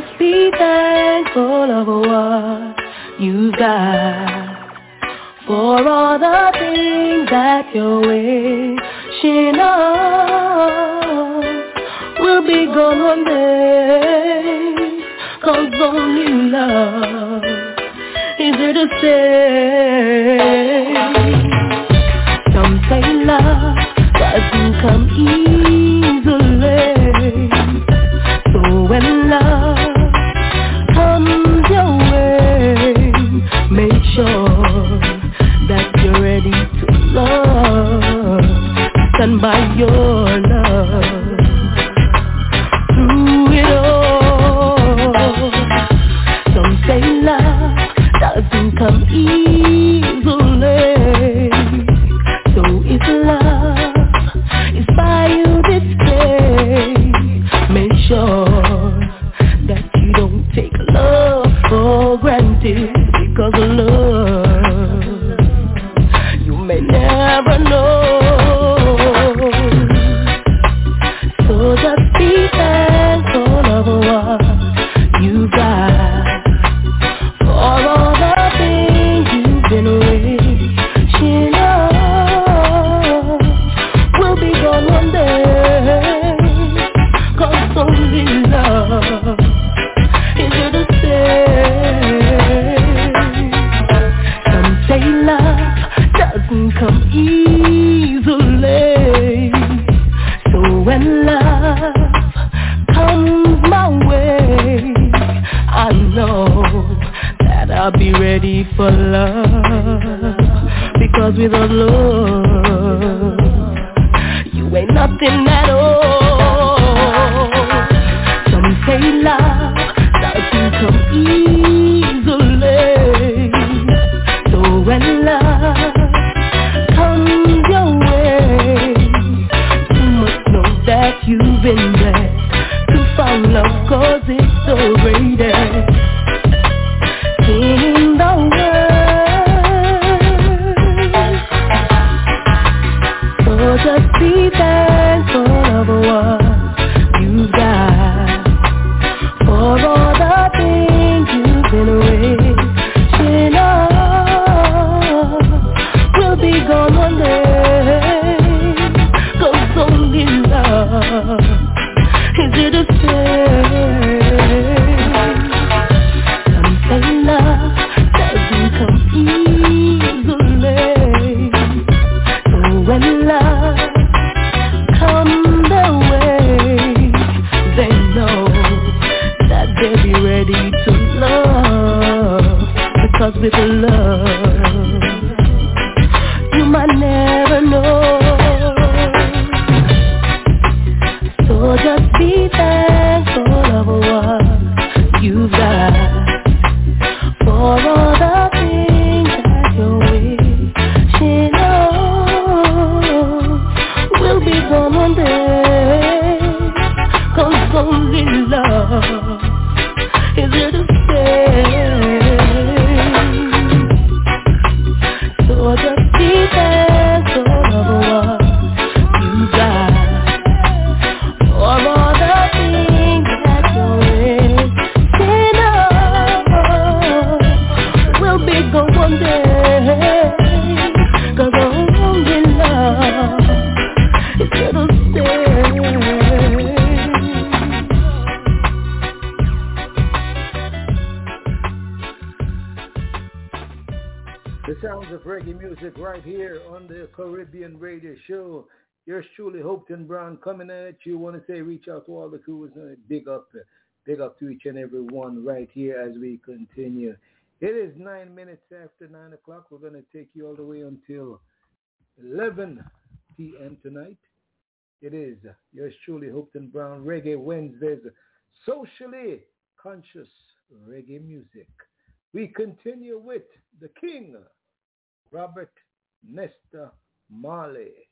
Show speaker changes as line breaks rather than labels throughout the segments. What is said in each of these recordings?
just be thankful of what you've got. For all the things that you're wishing on Will be gone one day. Cause only love is here to stay. Some say love doesn't come easily. So when love by your love.
show. Yours truly, Hopeton Brown, coming at you. Want to say reach out to all the crew. Big uh, up, big up to each and every one right here as we continue. It is nine minutes after nine o'clock. We're going to take you all the way until 11 p.m. tonight. It is yours truly, Hopeton Brown, Reggae Wednesdays, socially conscious reggae music. We continue with the King, Robert Nesta Marley.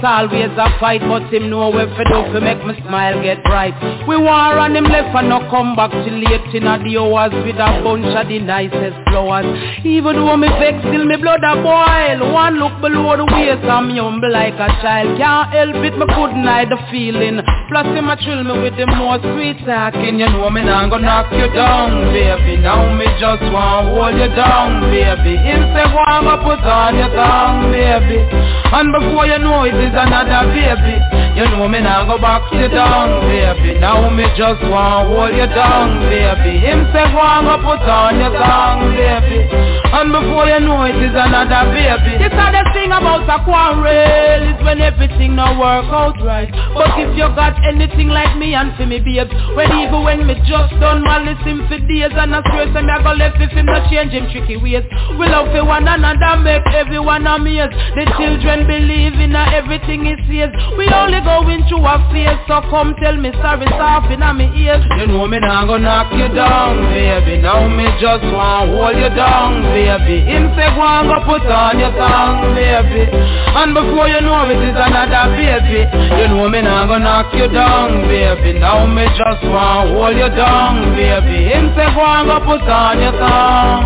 Just always a fight But him know where for do to make me smile get bright. We war on him left and no come back till late in the hours With a bunch of the nicest flowers Even though me vex still me blood a boil. One look below the waist I'm humble like a child. Can't help it me couldn't hide the feeling Plus him a thrill me with the more sweet talking You know me not gonna knock you down baby. Now me just want hold you down baby. Him say go on put on your tongue baby? And before you know it is another baby You know me now go back you down, baby. Now me just want hold you down, baby. Him say go on go put on your tongue, baby. And before you know it is another baby. This the thing about a quarrel Is when everything not work out right. But if you got anything like me and for me babes When even when me just done malice him for days And I swear say me I go left if him not change him tricky ways. We love for one another make everyone amazed. The children believe in everything he says We only going through a phase So come tell me sorry soft in my ears. You know me not gonna knock you down baby. Now me just want hold you down baby. Him say go and go put on your tongue baby. And before you know it is another baby. You know me not gonna knock you down baby. Now me just want hold you down baby. Him say go and go put on your tongue.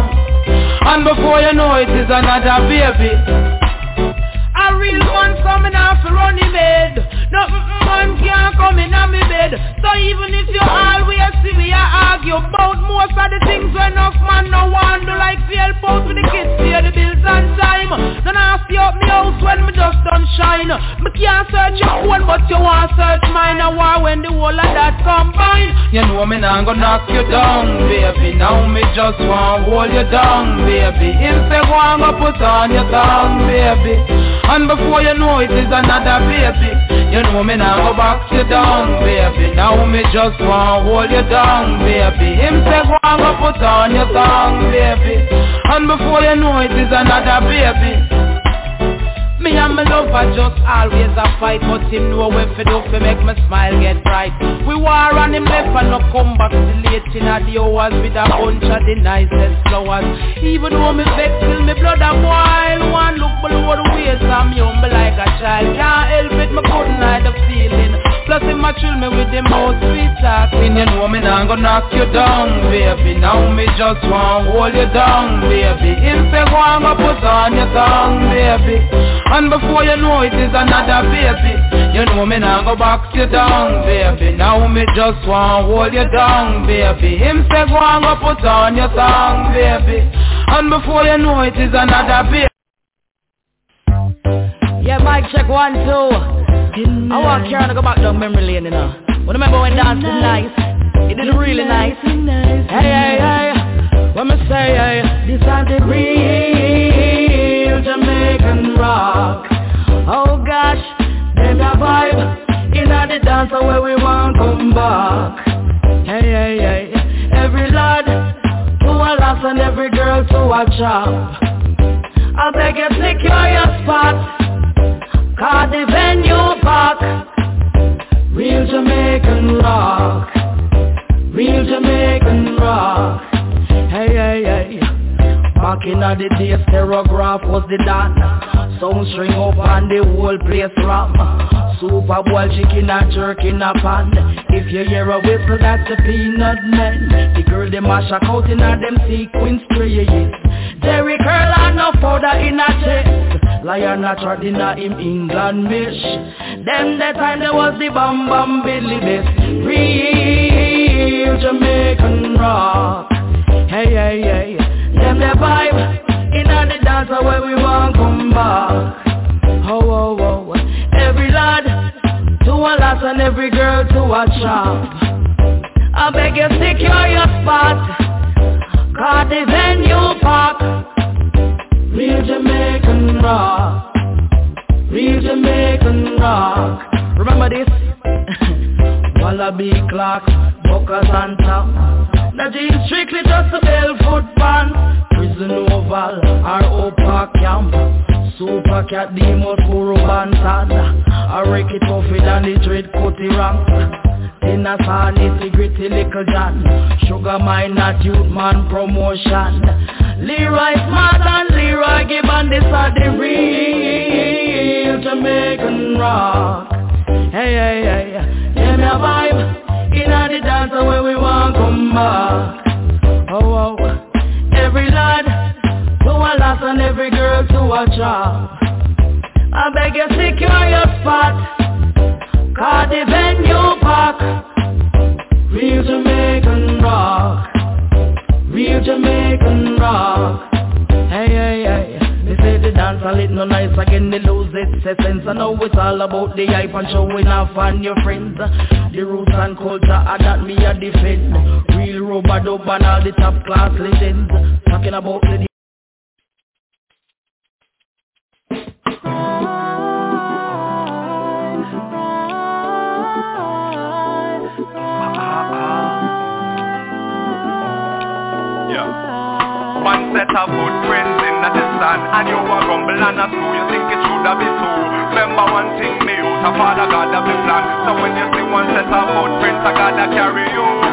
And before you know it is another baby a real man coming off a running bed. No man can't come in on me bed. So even if you always see me I argue about most of the things when enough man no want do Like feel out with the kids pay the bills on time. Then I see up me house when me just done shine. Me can't search your phone but you want search mine. I war when the whole of that combine. You know me not gonna knock you down baby. Now me just want hold you down baby. Him say go and go put on your tongue baby and before you know it is another baby. You know me now go back you down baby. Now me just want hold you down baby. Him say go and go put on your tongue baby. And before you know it is another baby me and my lover just always a fight But him know when fi do fi make my smile get bright. We war on him left and no come back till late in the hours With a bunch of the nicest flowers. Even though me vex till me blood a boil One look below the waist I'm humble like a child. Can't help it, me couldn't hide the feeling. Plus him a chill me with the most sweet talking You know me not gonna knock you down, baby. Now me just want hold you down, baby. Him say go and go put on your tongue, baby and before you know it is another baby. You know me now go box you down, baby. Now me just want hold you down, baby. Him say go and go put on your tongue, baby. And before you know it is another baby.
Yeah, mic check one, two. I want Karen to go back down memory lane, you know. When remember when dancing nice You did really nice. Hey, hey, hey. When me say, hey This is the real Jamaican rock. Oh gosh, them a vibe Inna the dance where we want come back. Hey, hey, hey. Every lad to a lass and every girl to a chop. I beg you secure your spot. Cause the venue back. Real Jamaican rock. Real Jamaican rock. Hey, hey, hey Back in the days, Terrograph was the dan Sound string up and the whole place ram Super bowl chicken and jerk in a pan. If you hear a whistle, that's a peanut man. The girl, they mash a out in a them sequins trays Jerry curl and no powder in a chest. Lion a trot in a him England mish Them the time there was the bam bam billy best. Real Jamaican rock. Hey, hey, hey
the vibe. In the dance where we won't come back Oh, oh, oh Every lad to a lass and every girl to a chap I beg you secure your spot. Cause the venue pack Real Jamaican rock. Real Jamaican rock. Remember this? Wallaby clock buckers on top. The jeans strictly just a bell foot pan. Prison oval, or Opa camp. Super cat demon for Banton. I wreck it off it and the dread cutty rank. In a son, nitty gritty little John. Sugar mine, not youth man promotion. Leroy Smart and Leroy Gibbon, this are the real Jamaican rock. Hey, hey, hey, give me a vibe Inna the dance where we want come back Oh, oh. Every lad to a lot and every girl to a job I beg you secure your spot. Cause the venue park Real Jamaican rock. Real Jamaican rock. Hey, hey, hey they say the dance a little nice again, they lose its essence I know it's all about the hype and showing off on your friends. The roots and culture, I that me a defend. Real rubber dub and all the top class legends. Talking about the
One set of footprints sun And you a rumble and a screw You think it should have been two Remember one thing me out A father God have a plan. So when you see one set of footprints I gotta carry you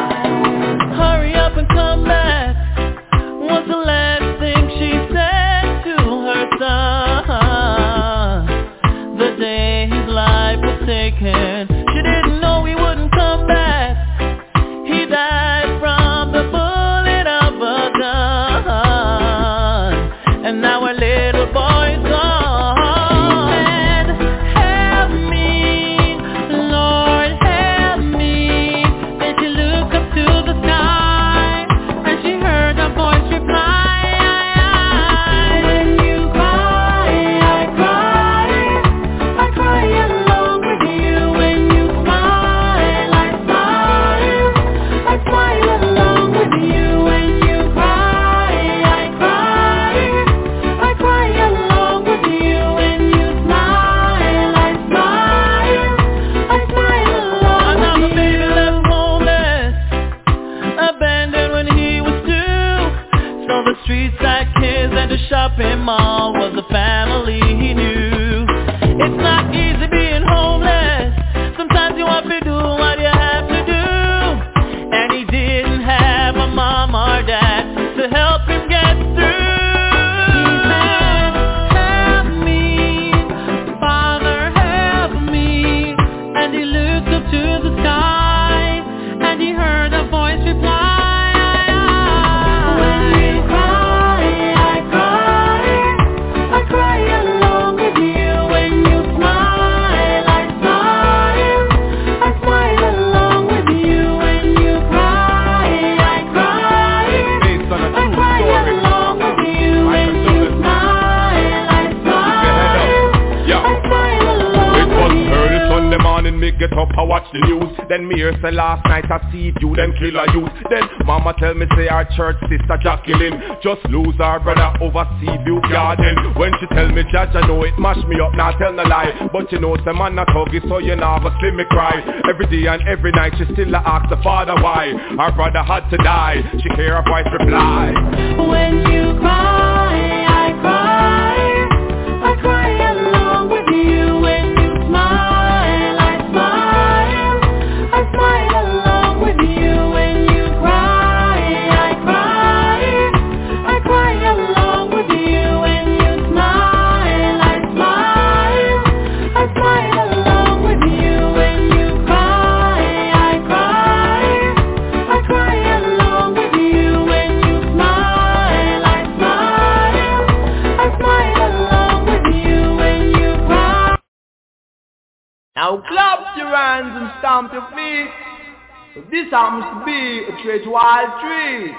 the
news. Then me hear say last night I see you, them kill a youth. Then mama tell me say our church sister Jacqueline Just lose our brother over Seaview Garden. When she tell me judge, I know it mash me up, not tell no lie. But you know some man a thuggy, so you never see me cry. Every day and every night she still a ask the father why. Our brother had to die, she hear a voice reply.
When you cry,
Now clap your hands and stamp your feet. So this happens to be a trade wild tree.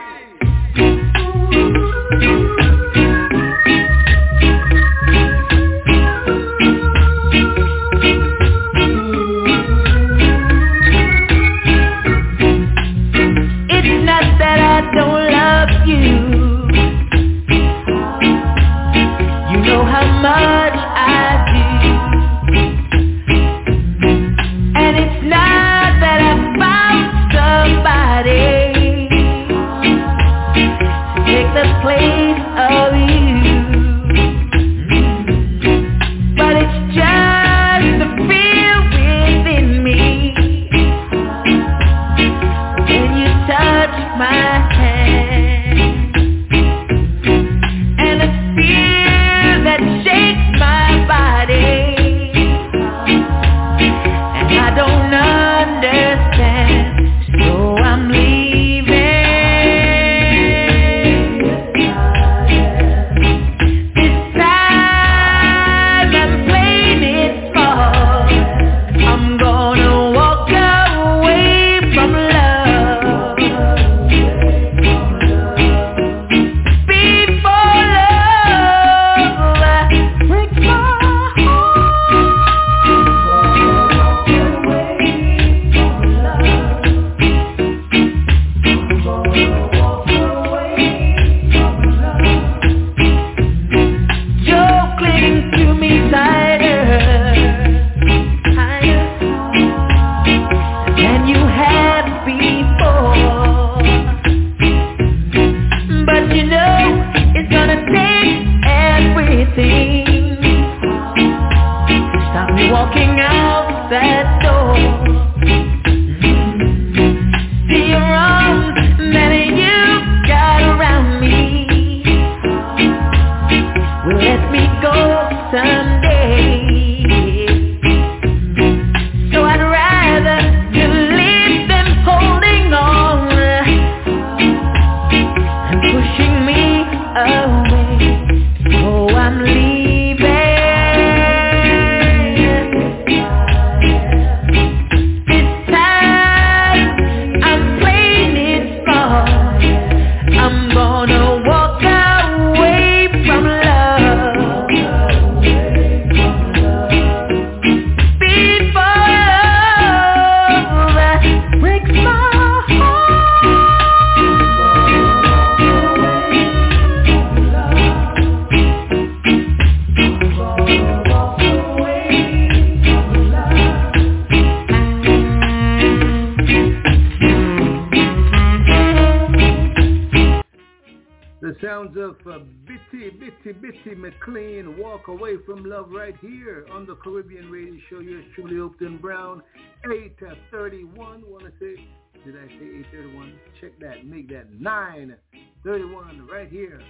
around 8 to 31. Want to say, did I say 831? Check that. Make that
931 right here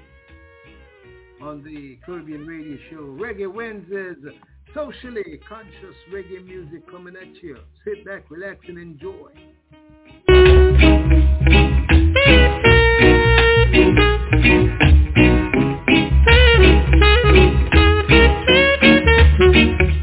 on the Caribbean Radio Show. Reggae Wednesdays, socially conscious reggae music coming at you. Sit back, relax, and enjoy.
Thank you.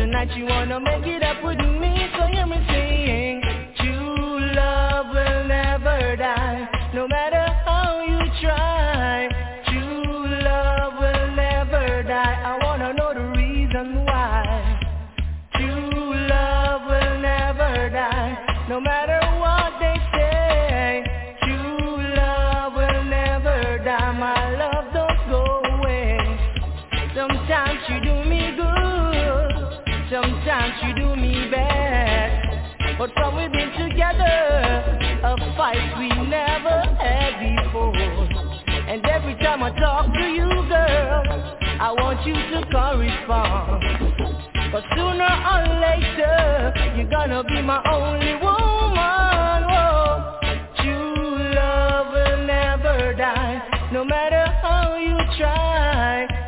tonight you wanna make it up with me. me back. But from we've been together, a fight we never had before. And every time I talk to you, girl, I want you to
correspond. But sooner or later, you're gonna be my only woman. Oh, true love will never die, no matter how you try.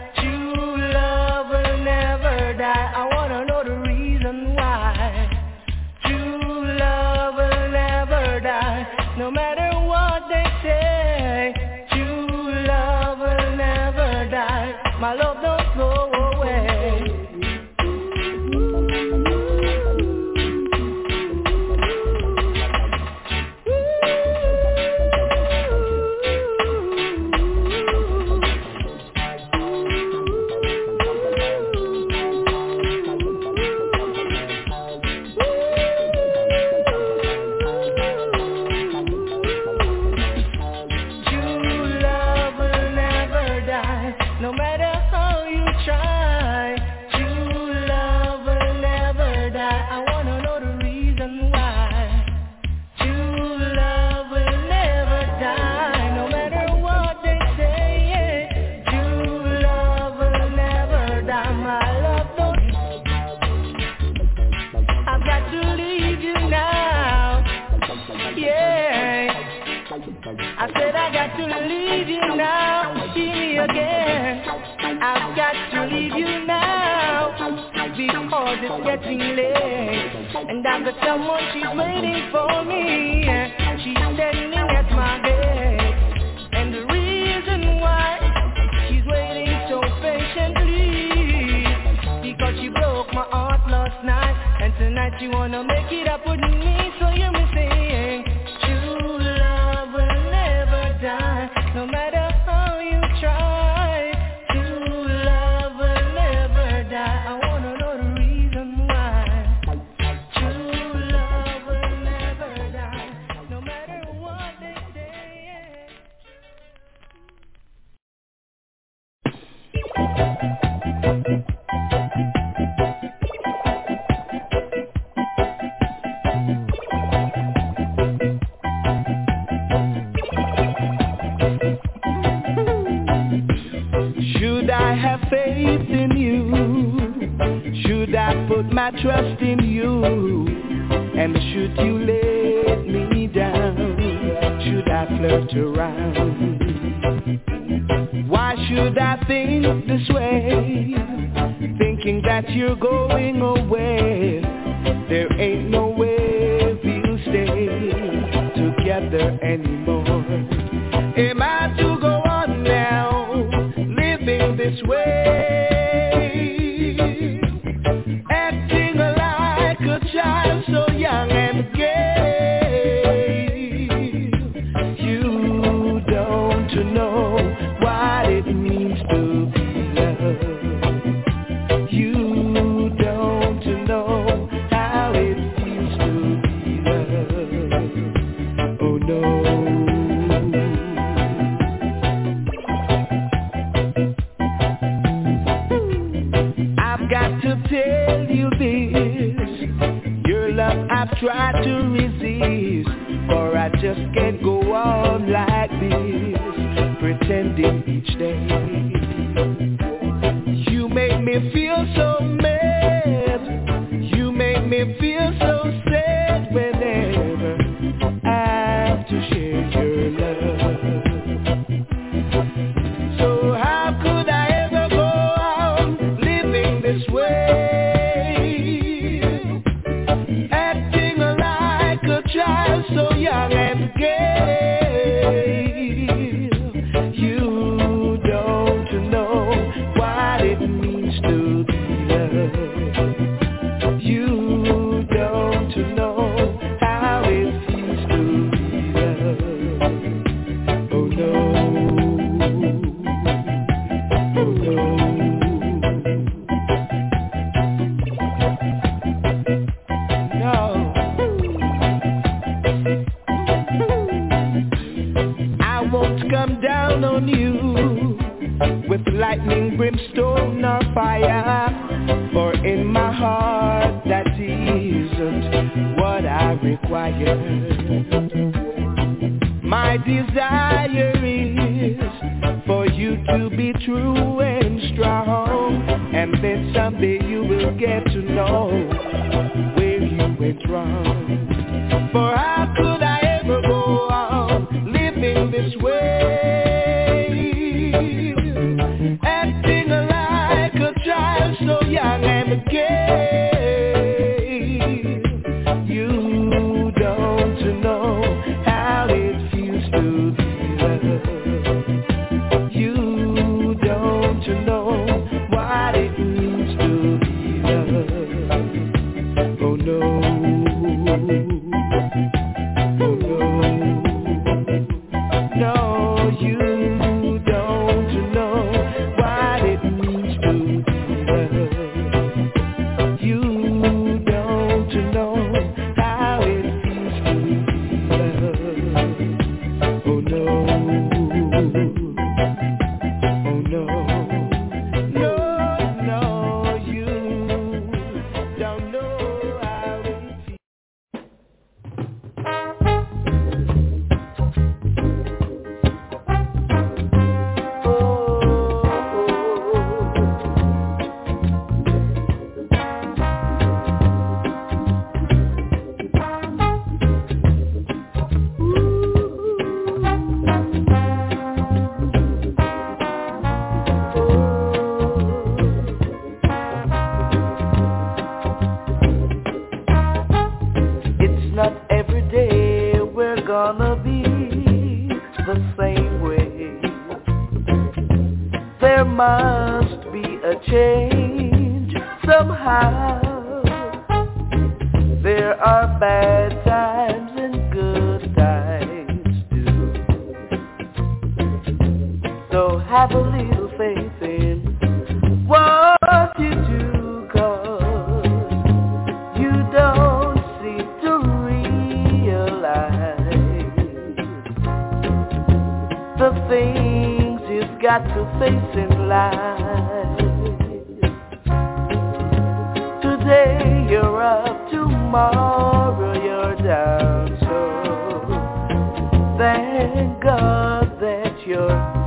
God that you're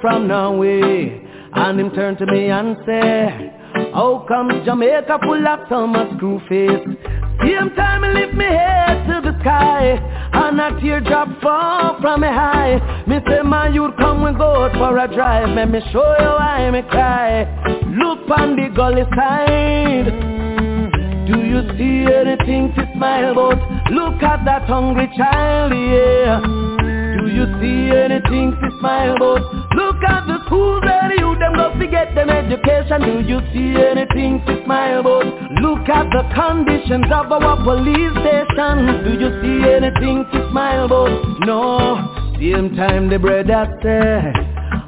from Norway. And him turn to me and say, How come Jamaica full of summer screw face? Same time I lift me head to the sky And a teardrop fall from me high Me say my youth come we go for a drive Let me show you why me cry Look on the gully side Do you see anything to smile about? Look at that hungry child, yeah Do you see anything to smile about? Look at the schools where you them go forget them education Do you see anything to smile about? Look at the conditions of our police station Do you see anything to smile about? No, same time the brother say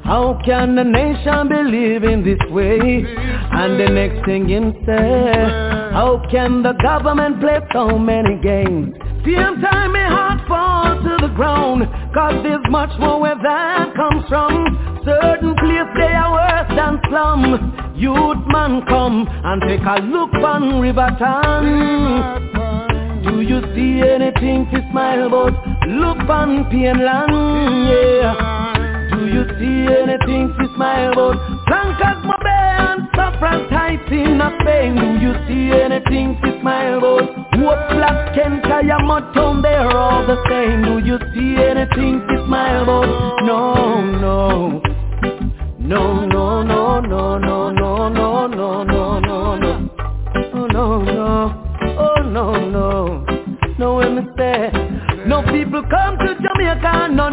how can the nation believe in this way? And the next thing him say, how can the government play so many games? Same time my heart falls to the ground, cause there's much more where that comes from. Certain place they are worse than slum. Youth man come and take a look on River Riverton. Do you see anything to smile about? Look on Pienland, yeah. Do you see anything to smile about? Blancas Mobe and Saffron Heights in Spain. Do you see anything to Motown, they're all the same. Do you see anything to smile about? No, no. No, no, no, no, no, no, no, no, no, no, no. Oh, no, no. Oh, no, no. No, me say, no people come to Jamaica and no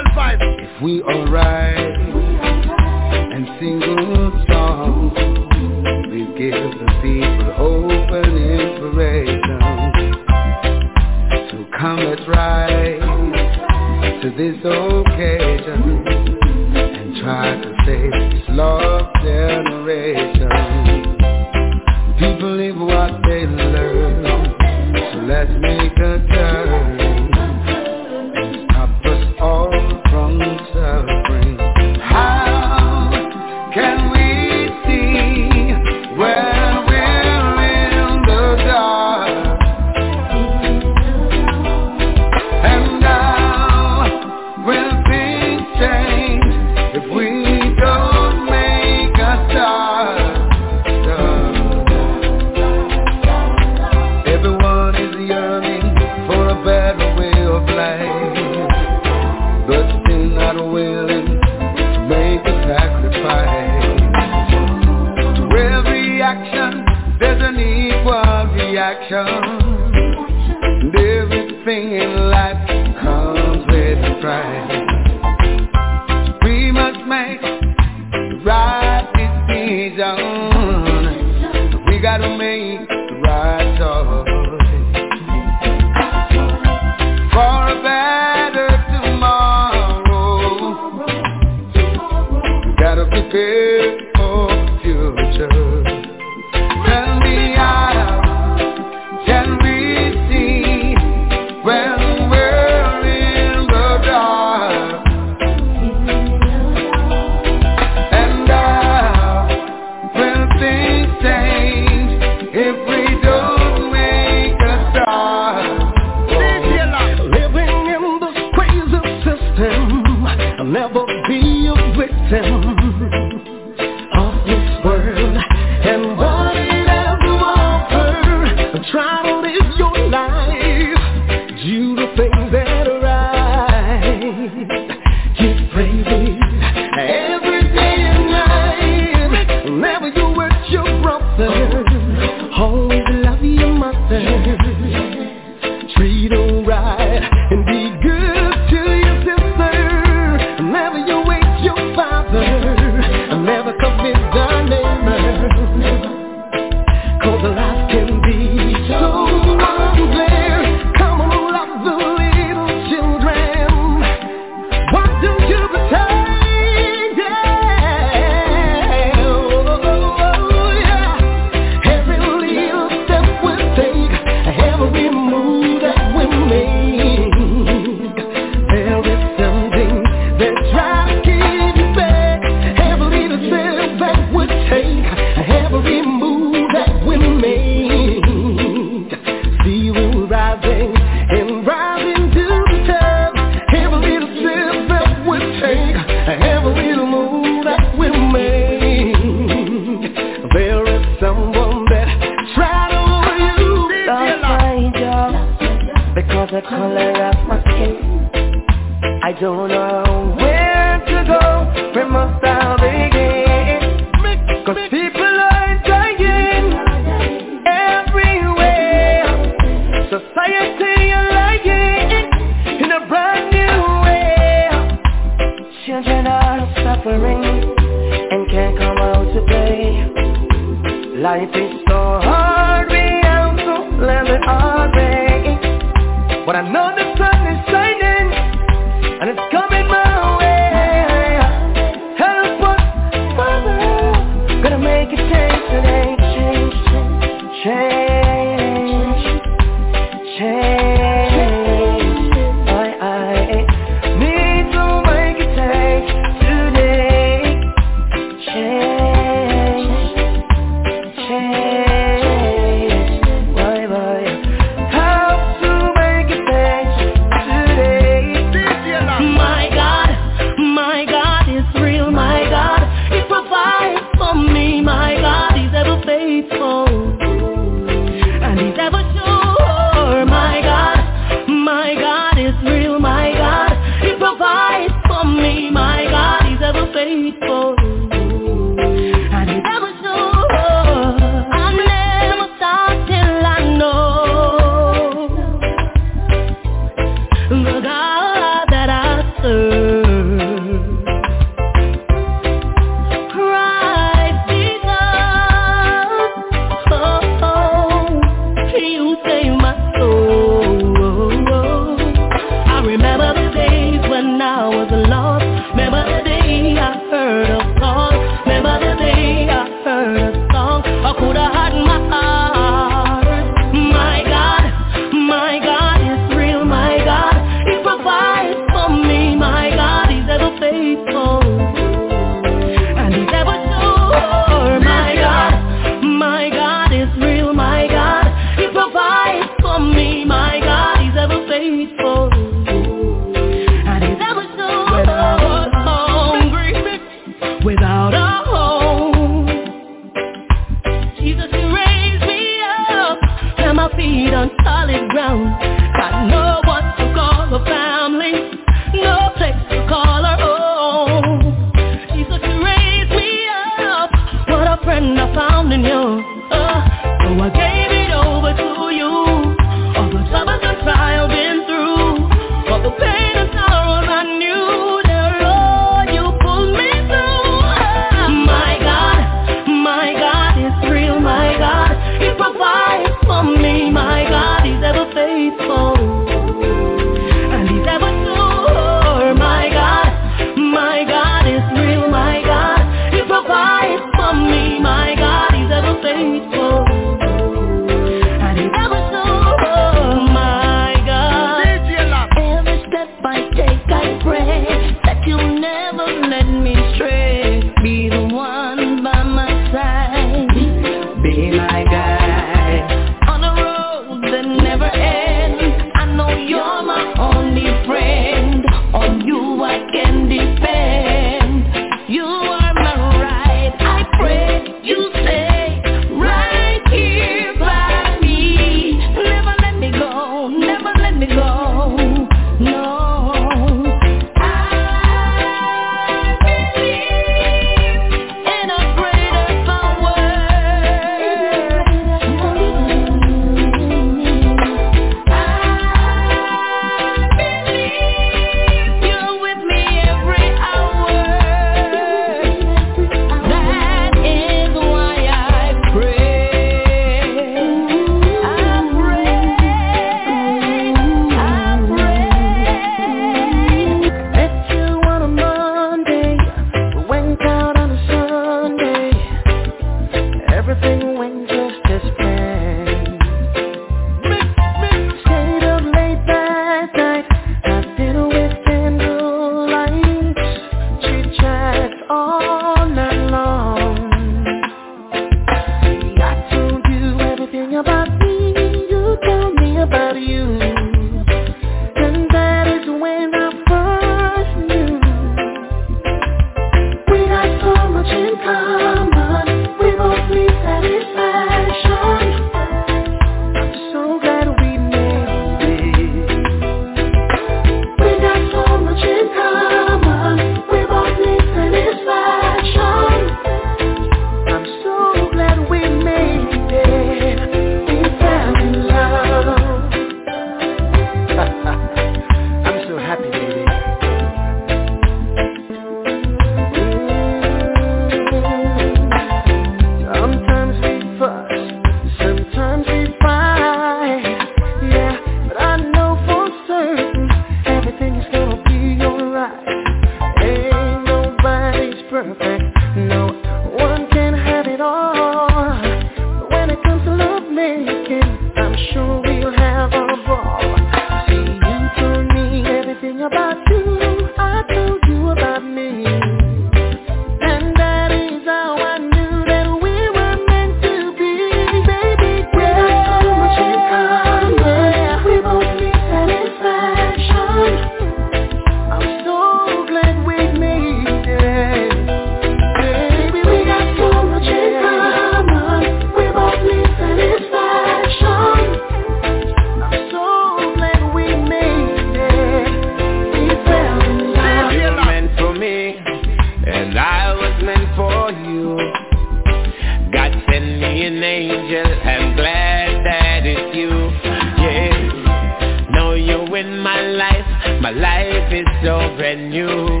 life,
my
life is so brand new.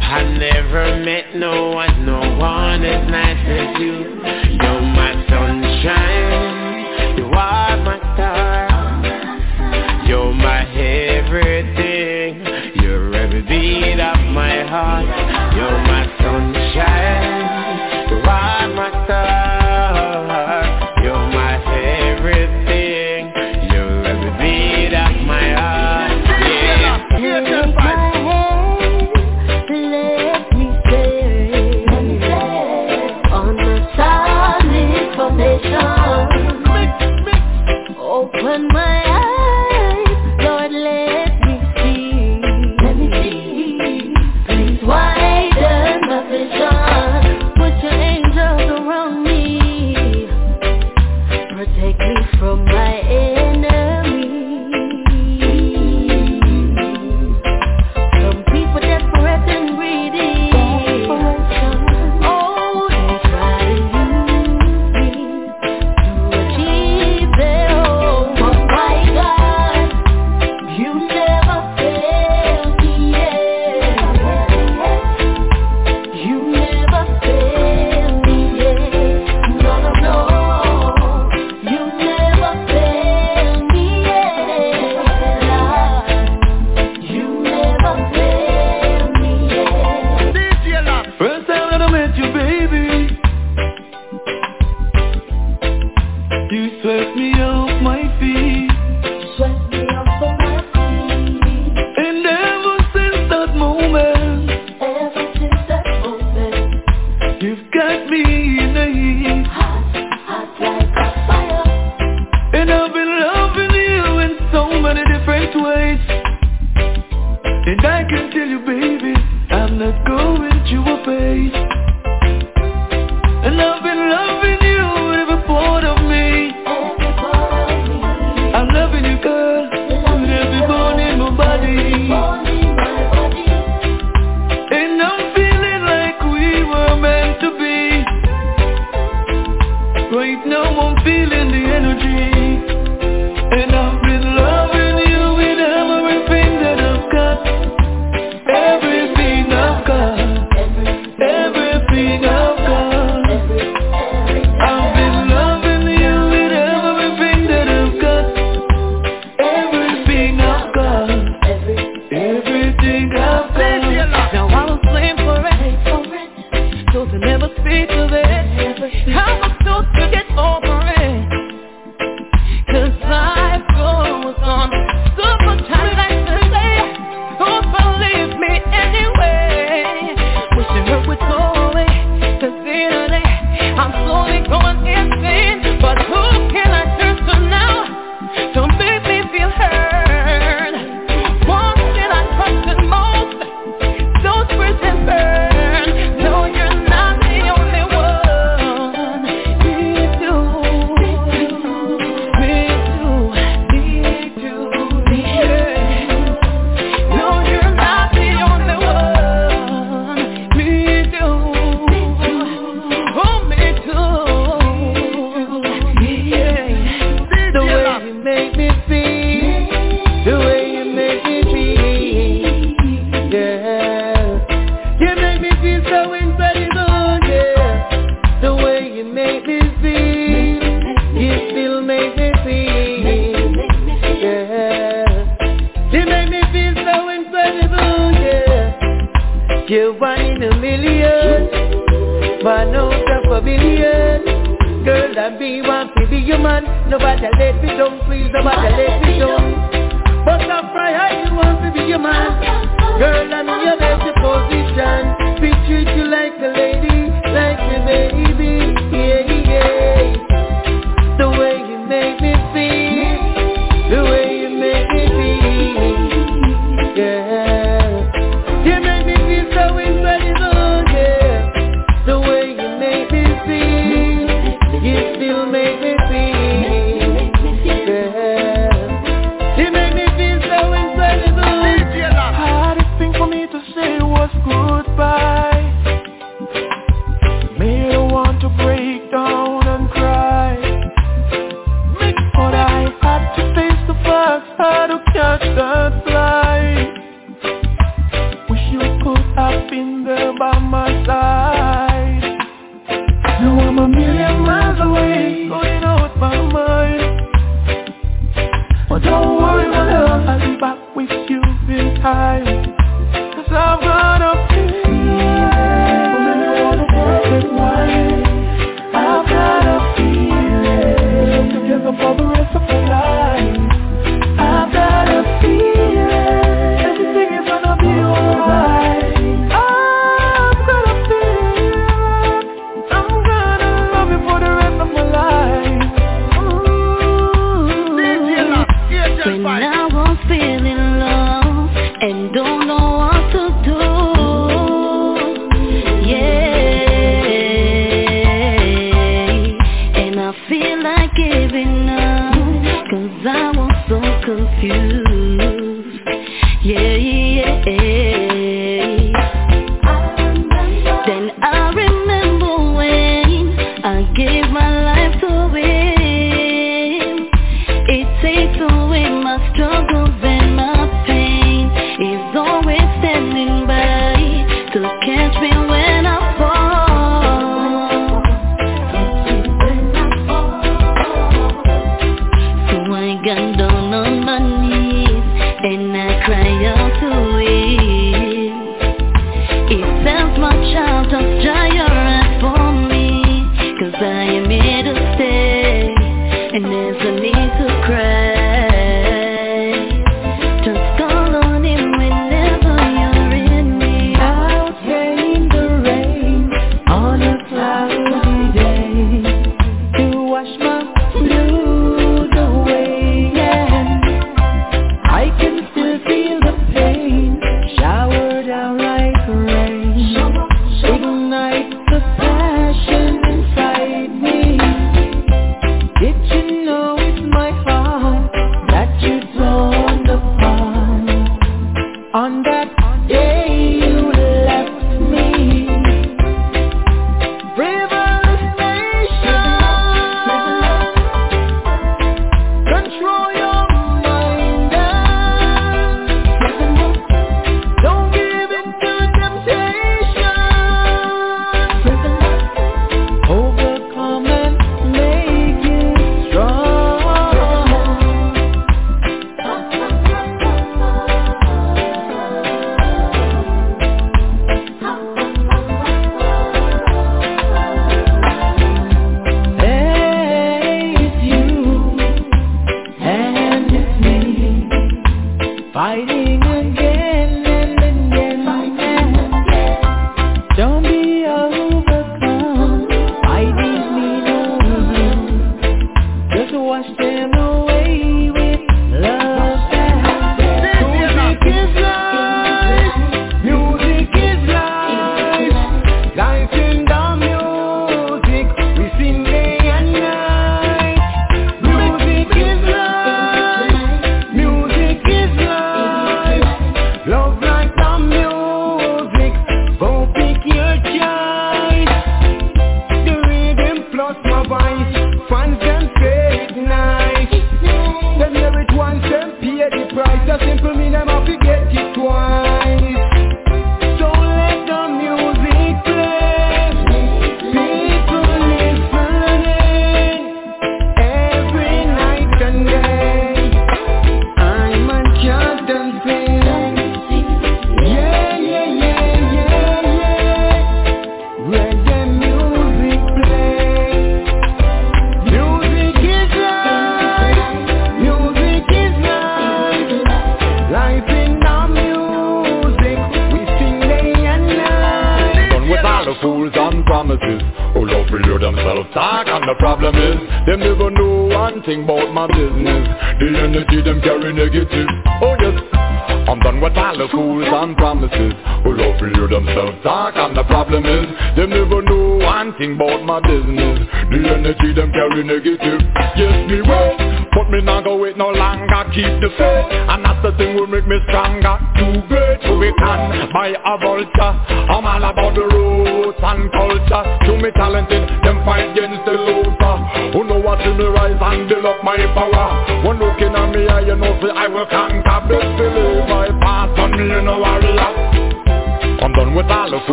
I never met no one, no one as
nice as you. You're my sunshine, you are my star. You're my everything, you're every beat of my
heart. You're my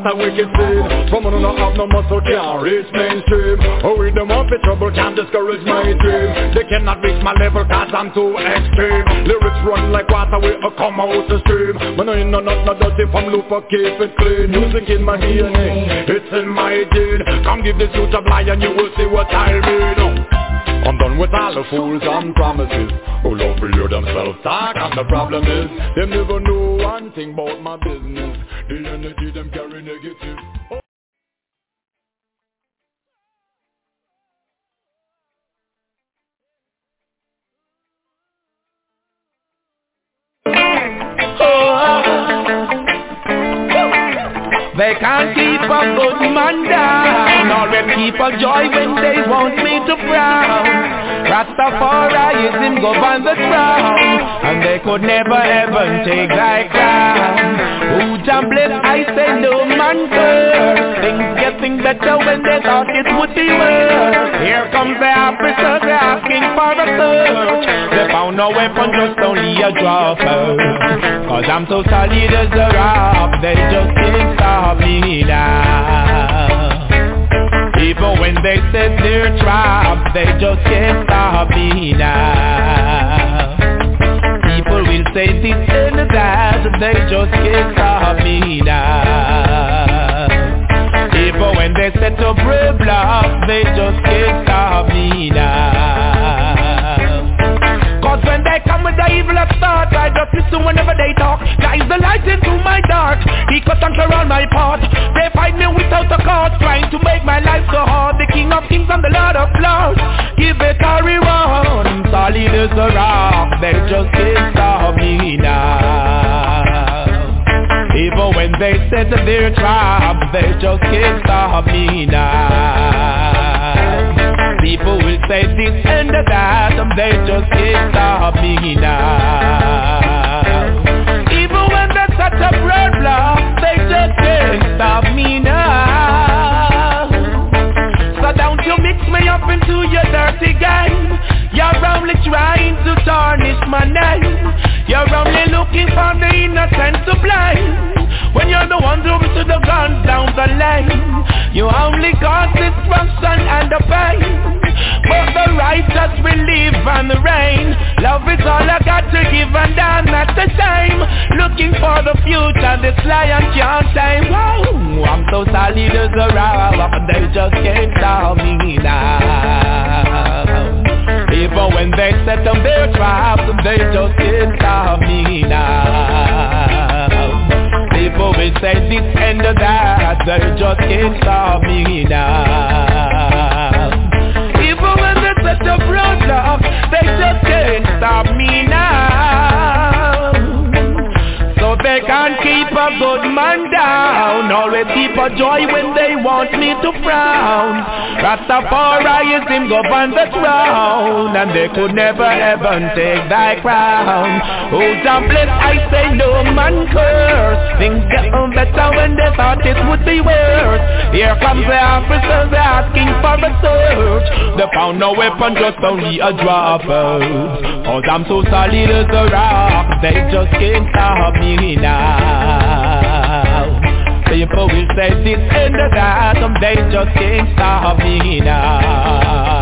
oh what a wicked sin From on no have no muscle, can't reach mainstream Oh with them up in trouble, can't discourage my dream They cannot reach my level cause I'm too extreme. Lyrics run like water, we a come out the stream. But no, you know not, not dirty from loop, I keep it clean. Music in my DNA, eh? it's in my gene. Come give this youth a blind and you will see what I mean. I'm done with all the fools and promises. Oh, Who love to hear themselves talk And the problem is. Them never know one thing about my business. The energy them carry Oh.
They can't keep a good man down they keep a joy when they want me to frown Rastafarianism govern the crown And they could never ever take thy crown. Who bless I say no man curse Things getting better when they thought it would be worse. Here comes the officers they're asking for a search. They found no weapon just only a dropper. Cause I'm so solid as a rock They just can't stop me now even when they their trap, they just can't stop me now. People will say this and that, they just can't stop me now. Even when they set up roadblocks, they just can't stop me now. Cause when they down with the evil of thoughts I just listen whenever they talk. Guys the light into my dark. He cut and clear all my path They fight me without a cause Trying to make my life so hard. The king of kings and the lord of lords. Give it a reward Solid as a rock. They just can't stop me now. Even when they set their trap They just can't stop me now. People will say this and that, and they just can't stop me now. Even when they set up roadblocks, they just can't stop me now. So don't you mix me up into your dirty game. You're only trying to tarnish my name. You're only looking for the innocent to blame. When you're the one who to the guns down the lane. You only cause destruction and the pain. But the righteous will live and reign. Love is all I got to give and I'm not the same. Looking for the future, this lion can't say, Whoa, I'm so solid as a rock, they just can't stop me now. Even when they set them their traps, they just can't stop me now. People will say this and that, they just can't stop me now. Even when they set up roadblocks, they just can't stop me now. Man down. Always keep a joy when they want me to frown. Rastafari is Rastafarianism govern the throne And they could never ever take thy crown. Oh, damn bless, I say no man curse. Things get better when they thought it would be worse. Here comes the officers asking for a search. They found no weapon, just only a drop Cause I'm so solid as a rock. They just can't stop me now. People will say this and that, and they just can't stop me now.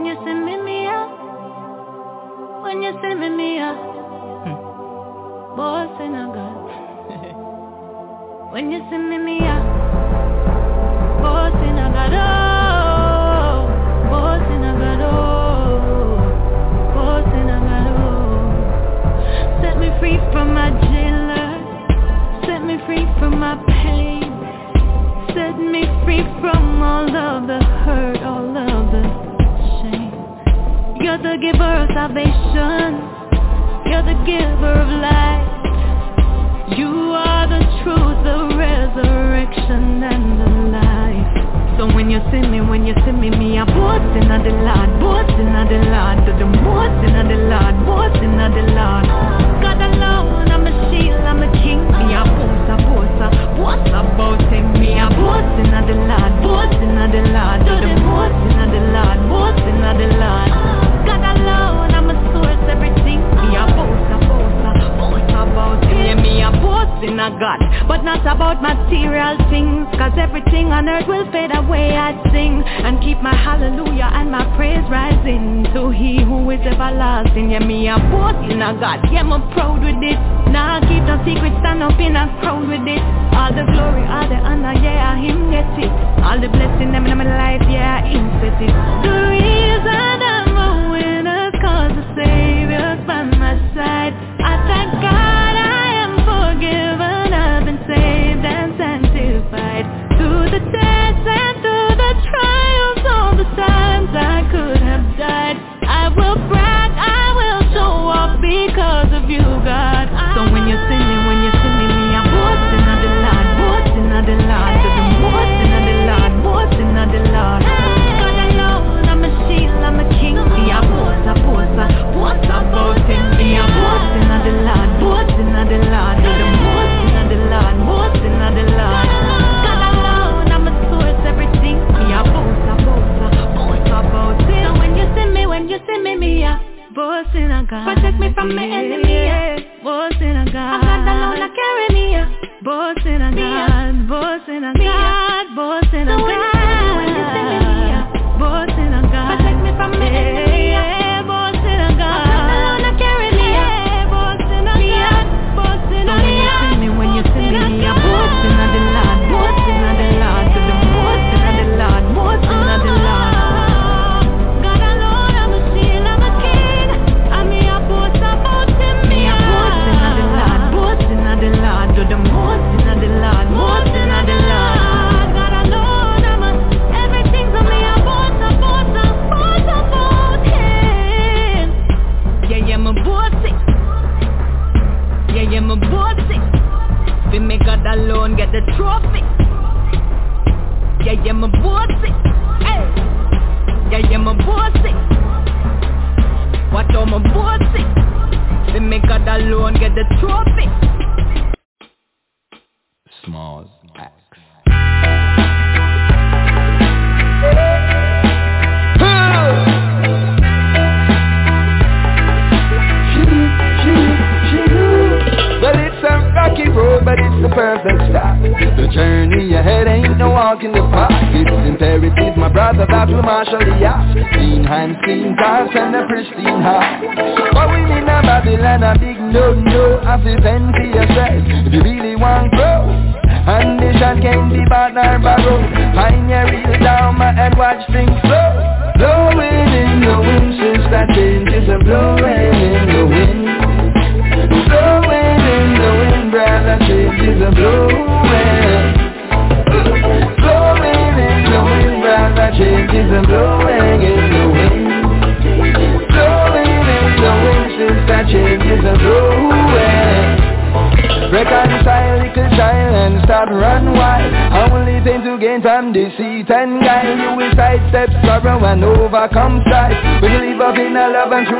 When
you
send me up, when you send me up, hmm. boss in a God. when you send me up, boss in a God. Oh, boss in a God. Oh, boss in a God. Oh, set me free from my jailer, set me free from my pain, set me free from all of the hurt, all of. You're the giver of salvation. You're the giver of life. You are the truth, the resurrection, and the life. So when you see me, when you see me, me a boasting of the Lord, boasting of the Lord, to the of the Lord, boasting of the Lord. God alone, I'm a shield, I'm a king, me a boast, a boast, a boast about him, me a boasting of the Lord, boasting of the Lord, to the of the Lord, boasting of the I'm a a boast, a boast, a boast a God, but not about material things, cause everything on earth will fade away, I sing, and keep my hallelujah and my praise rising to he who is everlasting, yeah, me a boasting of God, yeah, I'm proud with it, nah, keep no secret, stand up in a crowd with it, all the glory, all the honor, yeah, him get it, all the blessing, them in my life, yeah, him set it, the reason a winner, cause the Savior's by my side,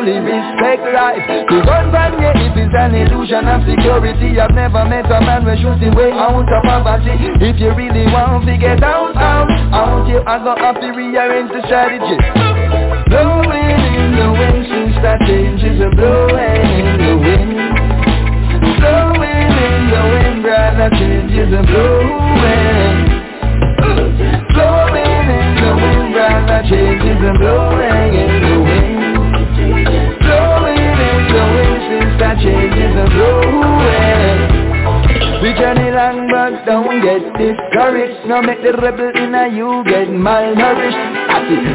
truly respect life. The gun from your is an illusion of security. I've never met a man who shoots the way out of poverty. If you really want to get out, out, out, you are gonna have to rearrange the strategy. Blowing in the wind, since that changes are blowing in the wind. Blowing in the wind, brother, changes are blowing. Blowing in the wind, brother, changes a blowing We
journey long but don't get discouraged Now make the rebel in a you get malnourished.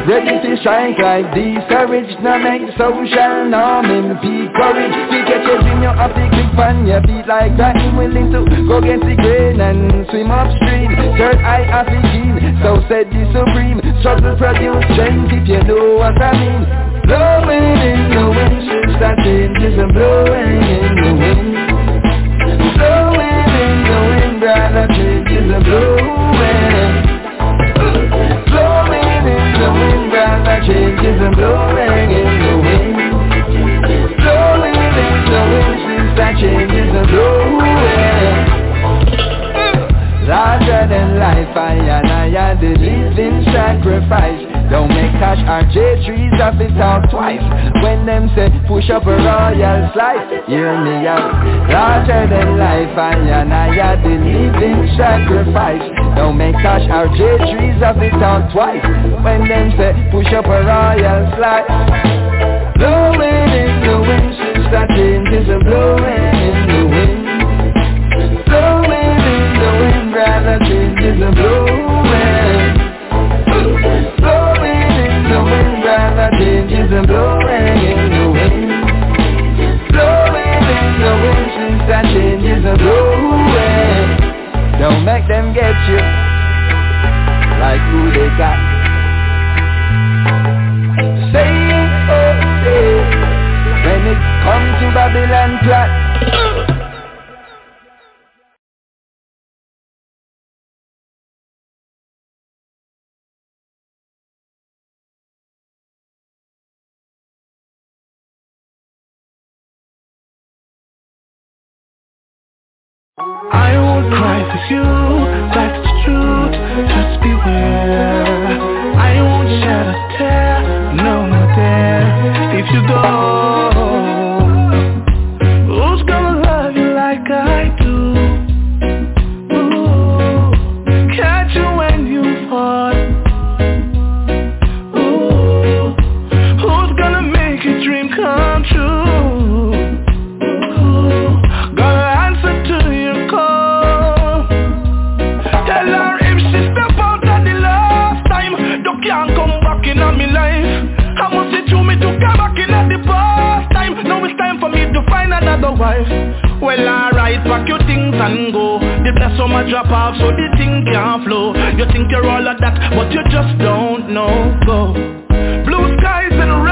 Ready to strike like these courage Now make social norm and be courage. We catch your dream, you're up the cliff and your beat like that. Willing to go against the grain and swim upstream. Third eye of the gene, so said the supreme. Struggle produce change if you know what I mean. Blowing and blowing that changes and blowing in push up a royal slice Hear me out. Larger than life, and I am the living sacrifice. Don't make cash RJ trees off it out twice. When them say push up a royal slice Blowing in the wind, sister changes are blowing in the wind. Blowing in the wind, brother changes are blowing. Blowing in the wind, brother changes are blowing changes are blowing Don't make them get you. Like who they got. Say it, oh say When it comes to Babylon plot
I won't cry for you, that's the truth, just beware. I won't shed a tear, no there If you go another wife Well alright, pack your things and go. The bless on my drop off so the thing can't flow. You think you're all of that, but you just don't know. Go. Blue skies
and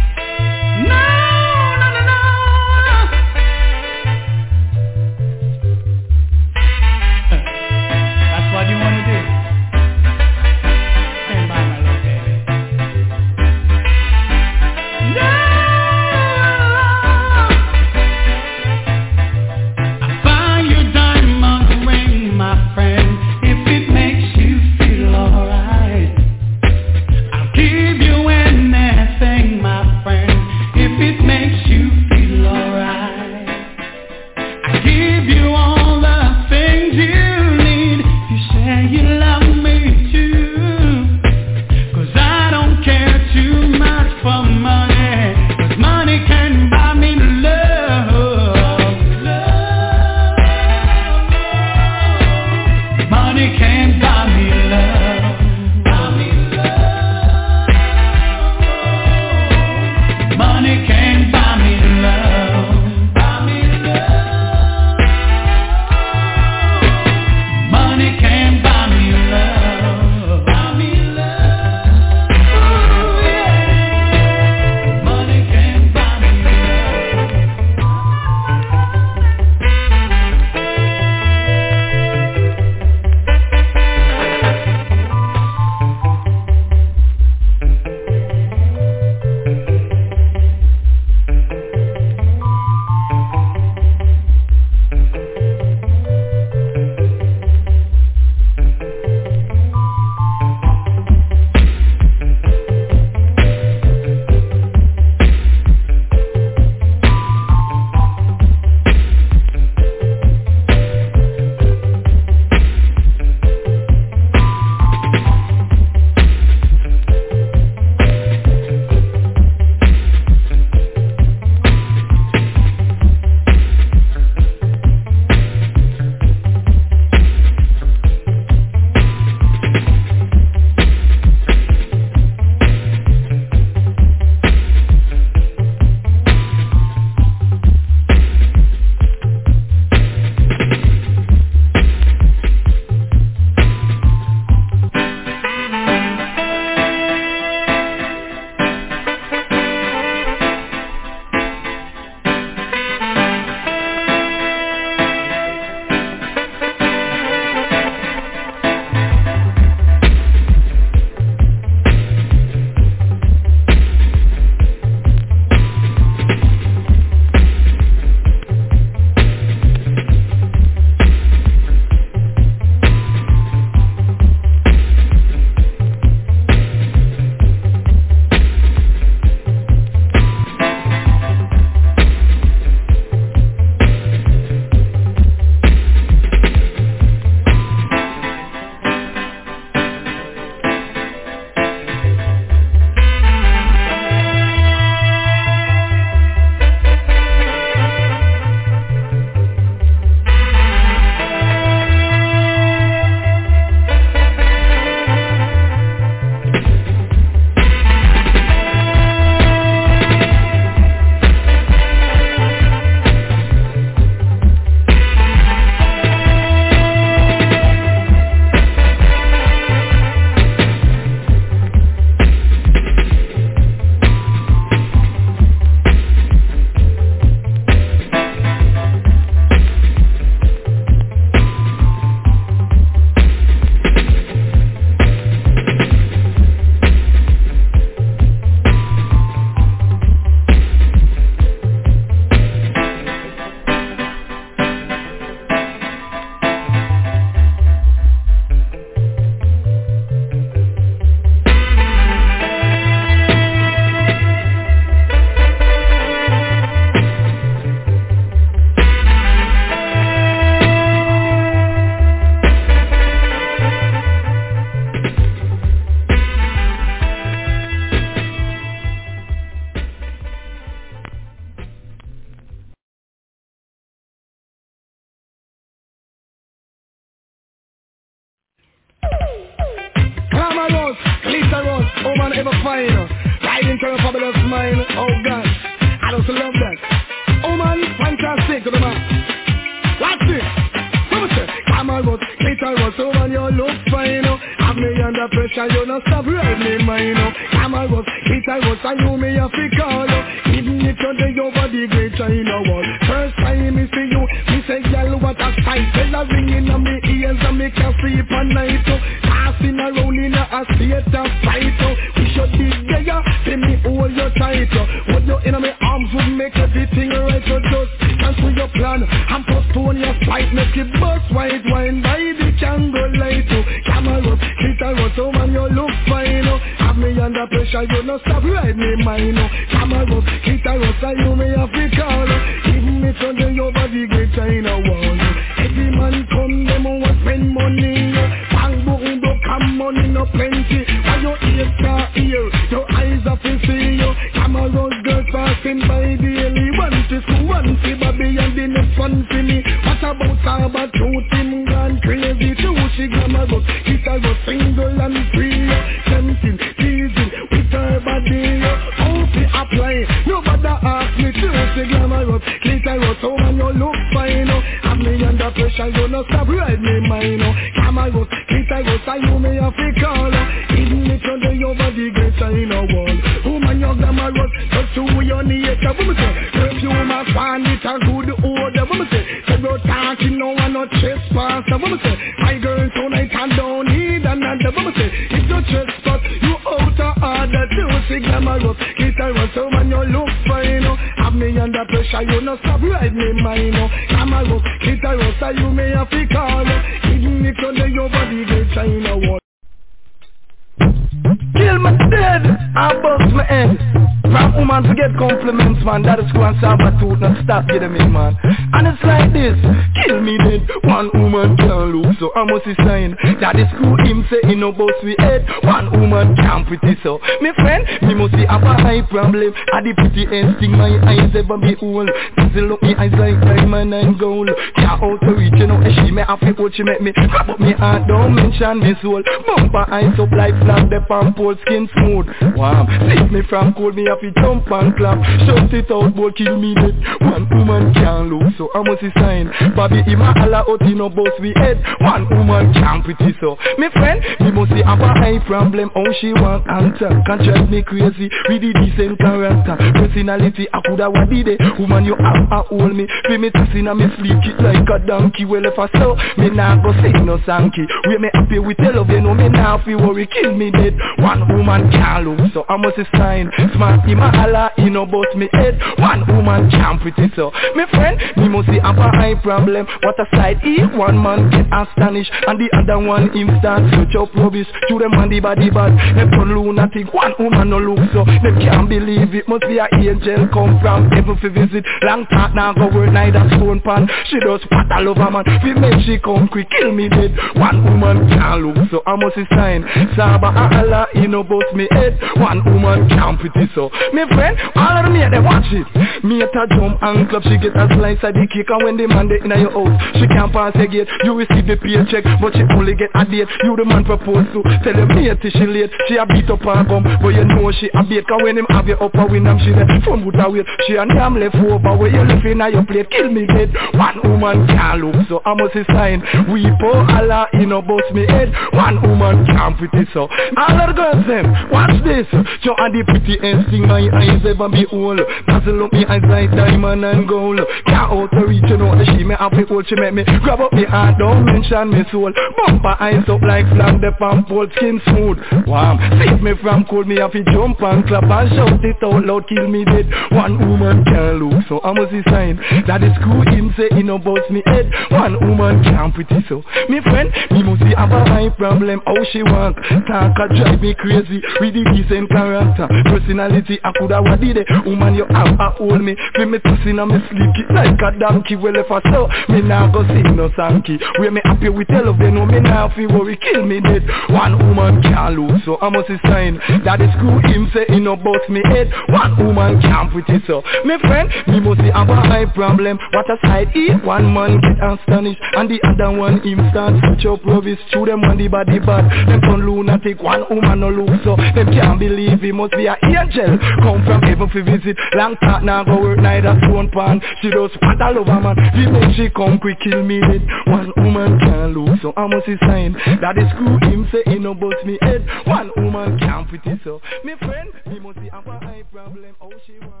the pretty instinct my eyes ever be old Dazzle up me eyes like diamond and gold. Can't out to reach you know and she me have to hold she make me Grab up me heart don't mention me soul. Bumper eyes up like flag the palm pole skin smooth. Wow, save me from cold me have to jump and clap. Shout it out boy kill me dead One woman can't look so I must sign? Bobby Ima Allah out in no boss we head. One woman can't pretty so. Me friend, me must have a high problem How she want answer? Can't drive me crazy with the decent character. Personality I coulda what did it Woman you have a hold me. Feel me tossing and me sleep it like a donkey. Well if I so, me nah go sing no sanky We me happy with the love you know me nah fi worry. Kill me dead. One woman can't look so I must sign? Smart him a holla he no bust me head. One woman can't pretty so. Me friend, me must see have a high problem. What a side E One man get astonished And the other one him start search up rubbish To them and the body bad. Them turn lunatic. One woman no look so. Them can't believe it. Must be a angel come from heaven fi visit. Long talk now go work neither stone pan. She does pat all over man. We make she come quick kill me dead. One woman can't look so. I must sign. Saba a Allah he no bust me head. One woman can't pretty so. Me friend all of here they watch it. Me at a jump and club she get a slice of the cake. And when the man dey inna your house She can't pass your gate. You receive the paycheck But she only get a date. You the man propose to. Tell them me till she late. She a beat up her gum But you know she a bake. And when him have you up a win She there. From her weight She and damn left over. Where you left inna your plate Kill me dead. One woman can't look so I must sign. We pour Allah in no bust me head. One woman can't pretty so All the girls them Watch this. You and the pretty instinct My eyes ever be old Dazzle up me eyes like diamond and gold Can't out to reach you know that She me have to hold She make me. Grab up me heart Don't mention me soul. Bumper eyes up like flag The palm pole skin smooth. Warm. Save me from cold Me have to jump and clap And shout it out loud Kill me dead. One woman can't look So I must sign That is cool him say he no bust me head. One woman can't pretty so Me friend Me must see have a high problem How she walk Talk a drive me crazy With the decent character. Personality I coulda what did it Woman you have a hold me. Feel me pussy now me sleep. It like a donkey. Well if I so me nah go sing no sanky Where me happy with tell of they know me now fi worry. Kill me dead. One woman can't lose so I must sign. That the screw him say he no bust me head. One woman can't it so. Me friend me must have a high problem. What a side eat one man get astonished And the other one him start switch up rubbish Through them on the body bad. Them turn lunatic one woman no look so. Them can't believe he must be a angel. Come from heaven fi visit. Long talk now go work neither pan. She does love her man. He make she come quick kill me dead One woman can't look so. I must sign That the screw him say he no bust me head. One woman can't it so. Me friend me must have a high problem How she want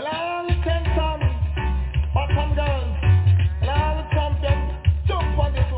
Well, all the ten bottom girls, and all the champions, jump on this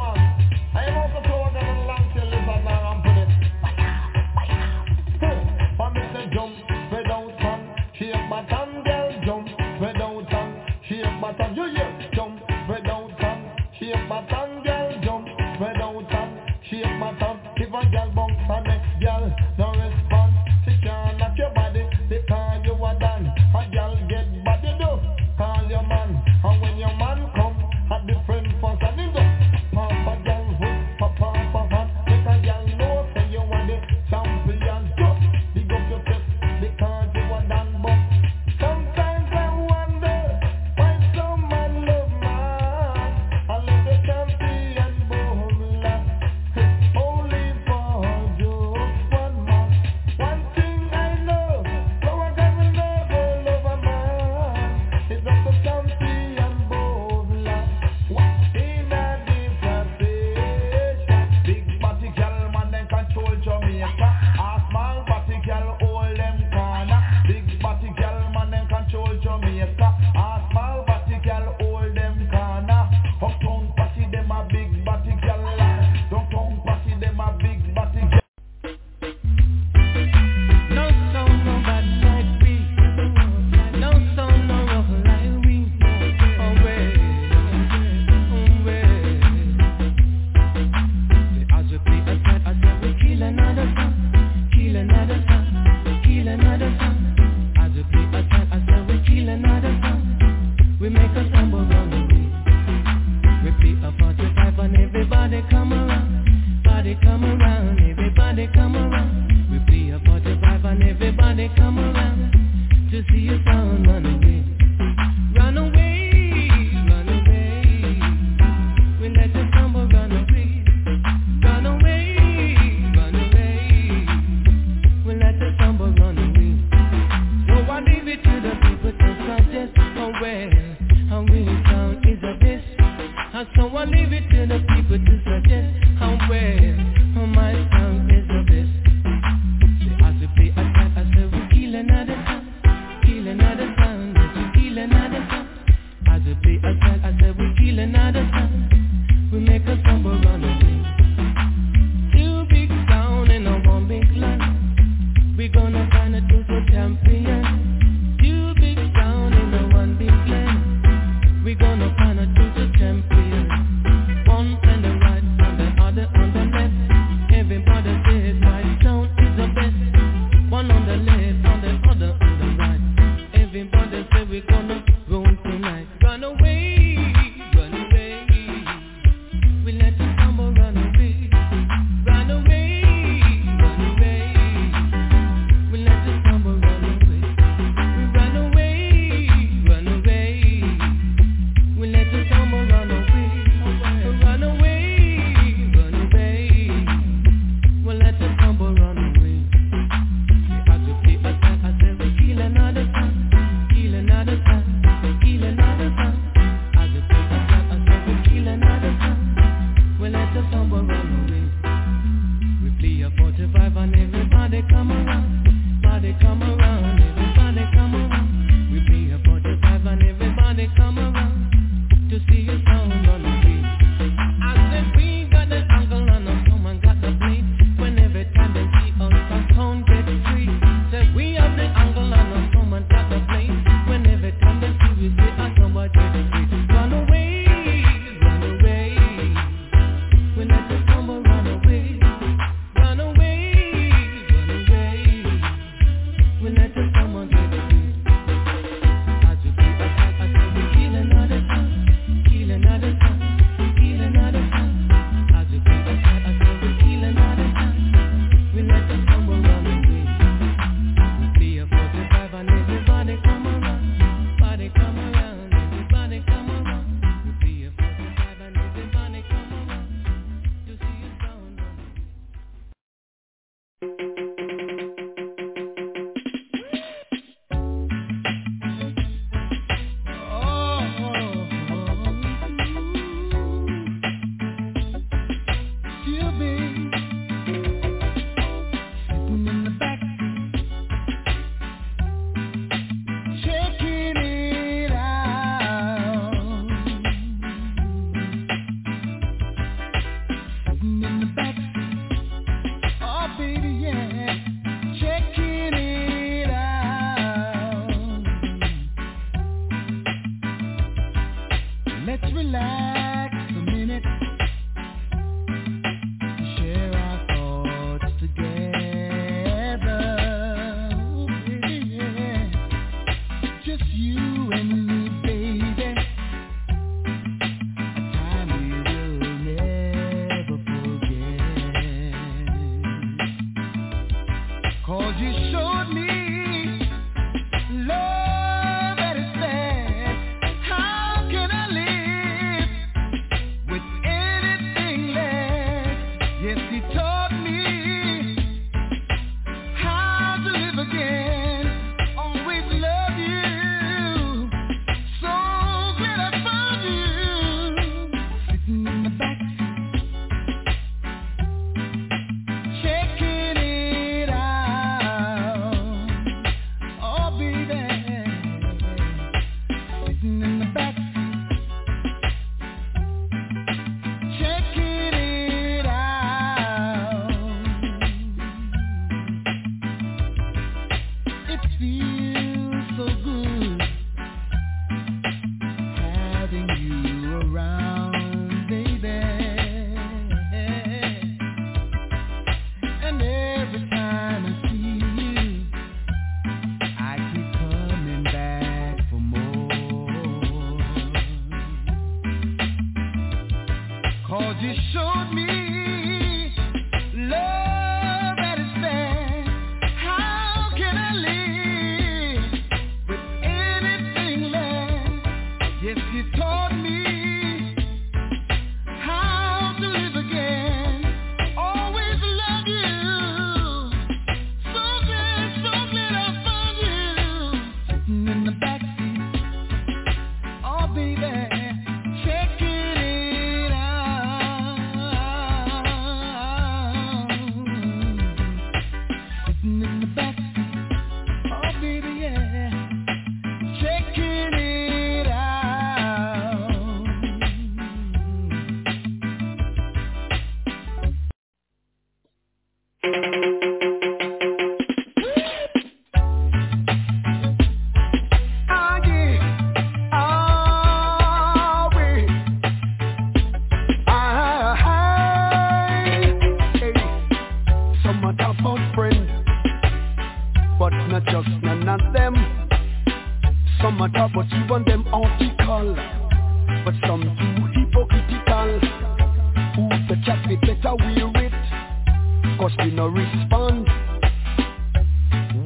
Cause we no respond.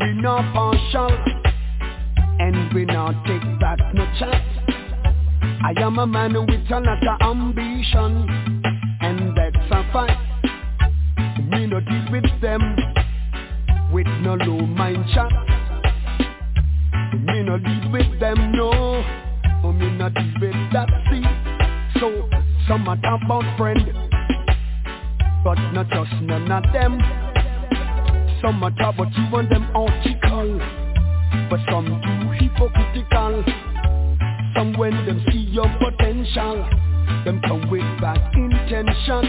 We no partial And we no take back no chat
I am a man with a lot of ambition And that's a fact. We no deal with them With no low mind chat. Me no deal with them no. Oh me no deal with that see. So some other about friend but not just none of them.
Some are top, but you want them article. But some too hypocritical. Some when them see your potential, them come with bad intention.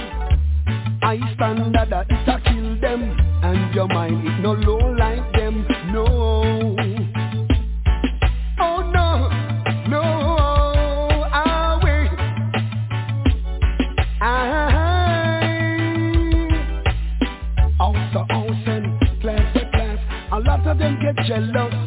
I stand
that it a kill them, and your mind is no low like them, no. get jealous